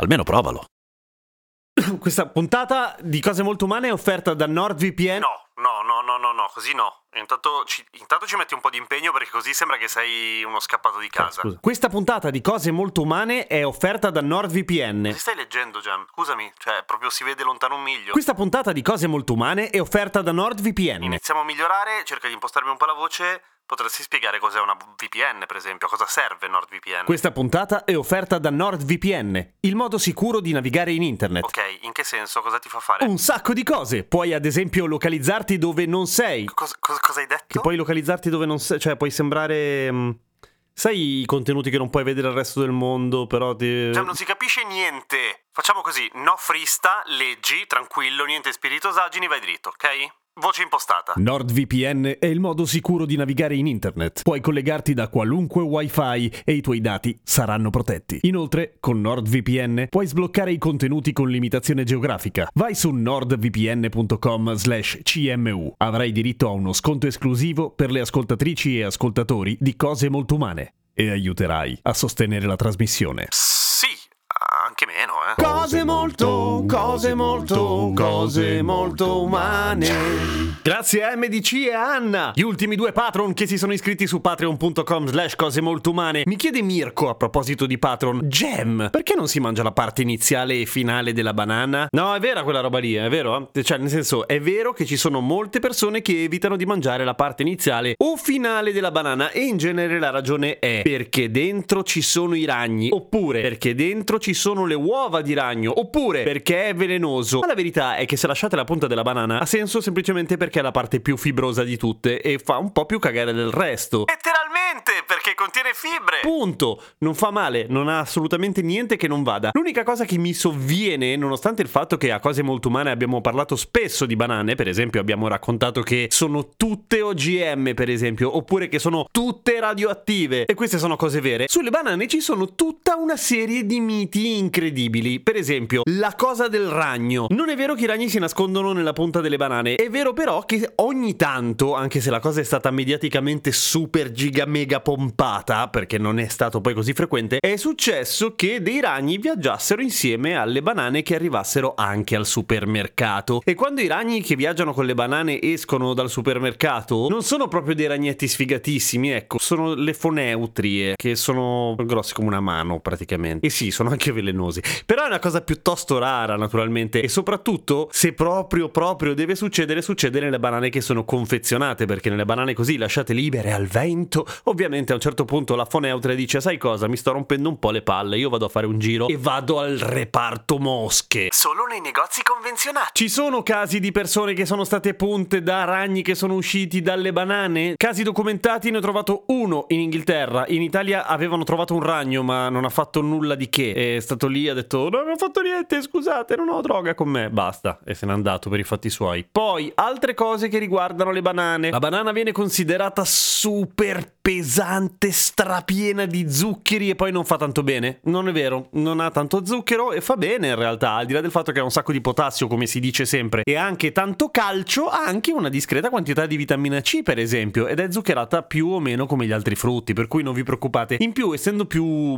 Almeno provalo. Questa puntata di cose molto umane è offerta da NordVPN. No, no, no, no, no, no, così no. Intanto ci, intanto ci metti un po' di impegno perché così sembra che sei uno scappato di casa. Scusa. Questa puntata di cose molto umane è offerta da NordVPN. Che stai leggendo, Gian? Scusami, cioè proprio si vede lontano un miglio. Questa puntata di cose molto umane è offerta da NordVPN. Iniziamo a migliorare, cerca di impostarmi un po' la voce. Potresti spiegare cos'è una VPN, per esempio, a cosa serve NordVPN? Questa puntata è offerta da NordVPN, il modo sicuro di navigare in internet. Ok, in che senso? Cosa ti fa fare? Un sacco di cose. Puoi ad esempio localizzarti dove non sei. Cosa, cosa, cosa hai detto? Che puoi localizzarti dove non sei, cioè puoi sembrare... mm, Sai i contenuti che non puoi vedere al resto del mondo, però ti... Cioè, non si capisce niente. Facciamo così, no frista, leggi, tranquillo, niente spiritosaggini, vai dritto, ok? Voce impostata. NordVPN è il modo sicuro di navigare in internet. Puoi collegarti da qualunque wifi e i tuoi dati saranno protetti. Inoltre, con NordVPN puoi sbloccare i contenuti con limitazione geografica. Vai su nordvpn.com slash cmu. Avrai diritto a uno sconto esclusivo per le ascoltatrici e ascoltatori di cose molto umane. E aiuterai a sostenere la trasmissione. Sì, anche meno, eh. Cose molto, cose molto, cose molto umane. Grazie a MDC e Anna, gli ultimi due patron che si sono iscritti su patreon.com slash cose molto umane. Mi chiede Mirko a proposito di patron, Gem, perché non si mangia la parte iniziale e finale della banana? No, è vera quella roba lì, è vero? Cioè, nel senso, è vero che ci sono molte persone che evitano di mangiare la parte iniziale o finale della banana e in genere la ragione è perché dentro ci sono i ragni, oppure perché dentro ci sono le uova di ragno, oppure perché è velenoso. Ma la verità è che se lasciate la punta della banana ha senso semplicemente perché è la parte più fibrosa di tutte e fa un po' più cagare del resto. Letteralmente, perché contiene fibre. Punto. Non fa male, non ha assolutamente niente che non vada. L'unica cosa che mi sovviene, nonostante il fatto che a cose molto umane abbiamo parlato spesso di banane, per esempio abbiamo raccontato che sono tutte OGM, per esempio, oppure che sono tutte radioattive, e queste sono cose vere, sulle banane ci sono tutta una serie di miti incredibili. Per esempio, la cosa del ragno. Non è vero che i ragni si nascondono nella punta delle banane, è vero però che ogni tanto, anche se la cosa è stata mediaticamente super giga mega pompata, perché non è stato poi così frequente, è successo che dei ragni viaggiassero insieme alle banane che arrivassero anche al supermercato. E quando i ragni che viaggiano con le banane escono dal supermercato, non sono proprio dei ragnetti sfigatissimi, ecco, sono le foneutrie, che sono grossi come una mano praticamente. E sì, sono anche velenosi. Però è una cosa piuttosto rara, naturalmente, e soprattutto se proprio proprio deve succedere, succede nelle banane che sono confezionate, perché nelle banane così lasciate libere al vento, ovviamente a un certo punto la foneutra dice sai cosa, mi sto rompendo un po' le palle, io vado a fare un giro e vado al reparto mosche. Solo nei negozi convenzionati. Ci sono casi di persone che sono state punte da ragni che sono usciti dalle banane? Casi documentati ne ho trovato uno in Inghilterra. In Italia avevano trovato un ragno, ma non ha fatto nulla di che. È stato lì, ha detto: Non ho fatto niente, scusate, non ho droga con me. Basta. E se n'è andato per i fatti suoi. Poi, altre cose che riguardano le banane. La banana viene considerata super pesante, strapiena di zuccheri e poi non fa tanto bene. Non è vero, non ha tanto zucchero e fa bene in realtà, al di là del fatto che ha un sacco di potassio, come si dice sempre, e anche tanto calcio, ha anche una discreta quantità di vitamina C, per esempio, ed è zuccherata più o meno come gli altri frutti, per cui non vi preoccupate. In più, essendo più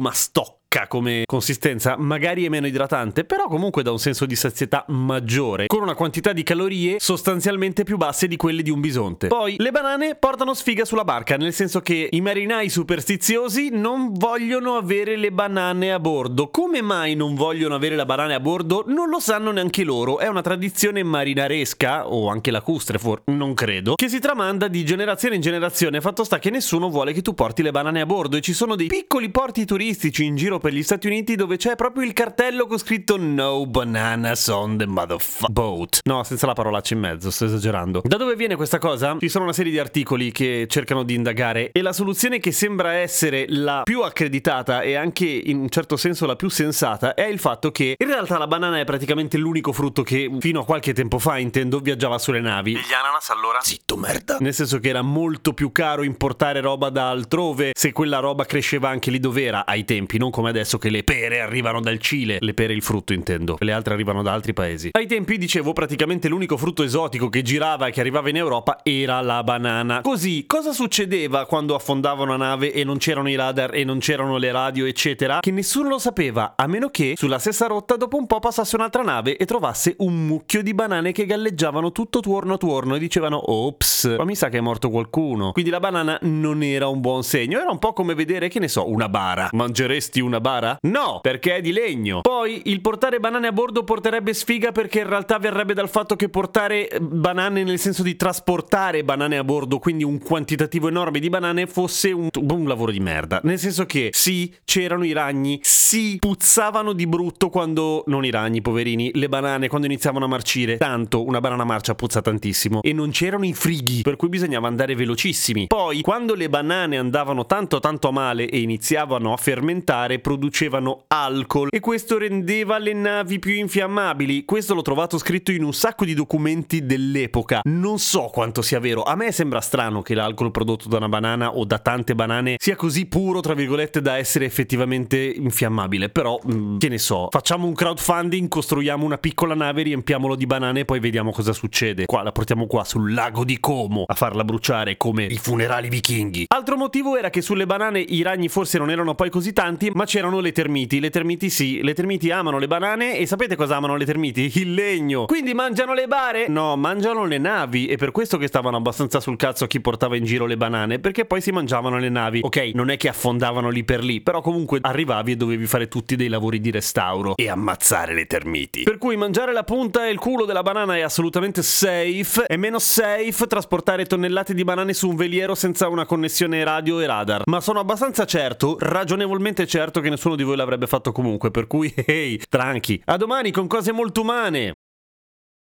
mastocca come consistenza, magari è meno idratante, però comunque dà un senso di sazietà maggiore, con una quantità di calorie sostanzialmente più basse di quelle di un bisonte. Poi, le banane portano sfiga sulla barca, nel senso che i marinai superstiziosi non vogliono avere le banane a bordo. Come mai non vogliono avere la banana a bordo? Non lo sanno neanche loro. È una tradizione marinaresca, o anche lacustre, for- non credo, che si tramanda di generazione in generazione. Fatto sta che nessuno vuole che tu porti le banane a bordo e ci sono dei piccoli porti turistici in giro per gli Stati Uniti dove c'è proprio il cartello con scritto No bananas on the motherfucker boat. No, senza la parolaccia in mezzo, sto esagerando. Da dove viene questa cosa? Ci sono una serie di articoli che cercano di indagare e la soluzione che sembra essere la più accreditata e anche in un certo senso la più sensata è il fatto che in realtà la banana è praticamente l'unico frutto che fino a qualche tempo fa, intendo, viaggiava sulle navi. E gli ananas allora? Zitto merda. Nel senso che era molto più caro importare roba da altrove se quella roba cresceva anche lì dove era ai tempi, non come adesso che le pere arrivano dal Cile, le pere il frutto intendo, le altre arrivano da altri paesi. Ai tempi dicevo praticamente l'unico frutto esotico che girava e che arrivava in Europa era la banana. Così, cosa succedeva quando affondava una nave e non c'erano i radar e non c'erano le radio eccetera? Che nessuno lo sapeva, a meno che sulla stessa rotta dopo un po' passasse un'altra nave e trovasse un mucchio di banane che galleggiavano tutto tuorno a tuorno e dicevano ops, ma mi sa che è morto qualcuno. Quindi la banana non era un buon segno, era un po' come vedere, che ne so, una bara. Mangeresti una bara? No, perché è di legno. Poi il portare banane a bordo porterebbe sfiga perché in realtà verrebbe dal fatto che portare banane nel senso di trasportare banane a bordo, quindi un quantitativo enorme di banane, fosse un, un lavoro di merda. Nel senso che sì, c'erano i ragni, sì, puzzavano di brutto quando, non i ragni, poverini, le banane quando iniziavano a marcire. Tanto una banana marcia puzza tantissimo e non c'erano i frighi, per cui bisognava andare velocissimi. Poi, quando le banane andavano tanto tanto a male e iniziavano a fermentare, producevano alcol e questo rendeva le navi più infiammabili. Questo l'ho trovato scritto in un sacco di documenti dell'epoca. Non so quanto sia vero. A me sembra strano che l'alcol prodotto da una banana o da tante banane sia così puro, tra virgolette, da essere effettivamente infiammabile. Però, mh, che ne so, facciamo un crowdfunding, costruiamo una piccola nave, riempiamolo di banane e poi vediamo cosa succede. Qua la portiamo qua sul lago di Como a farla bruciare come i funerali vichinghi. Altro motivo era che sulle banane i ragni forse non erano poi così tanti, ma c'erano le termiti. Le termiti sì, le termiti amano le banane e sapete cosa amano le termiti? Il legno. Quindi mangiano le bare? No, mangiano le navi e per questo che stavano abbastanza sul cazzo chi portava in giro le banane, perché poi si mangiavano le navi. Ok, non è che affondavano lì per lì, però comunque arrivavi e dovevi fare tutti dei lavori di restauro e ammazzare le termiti. Per cui mangiare la punta e il culo della banana è assolutamente safe, è meno safe trasportare tonnellate di banane su un veliero senza una connessione radio e radar. Ma sono abbastanza certo, ragionevolmente certo che nessuno di voi l'avrebbe fatto comunque, per cui hey, tranqui. A domani con cose molto umane.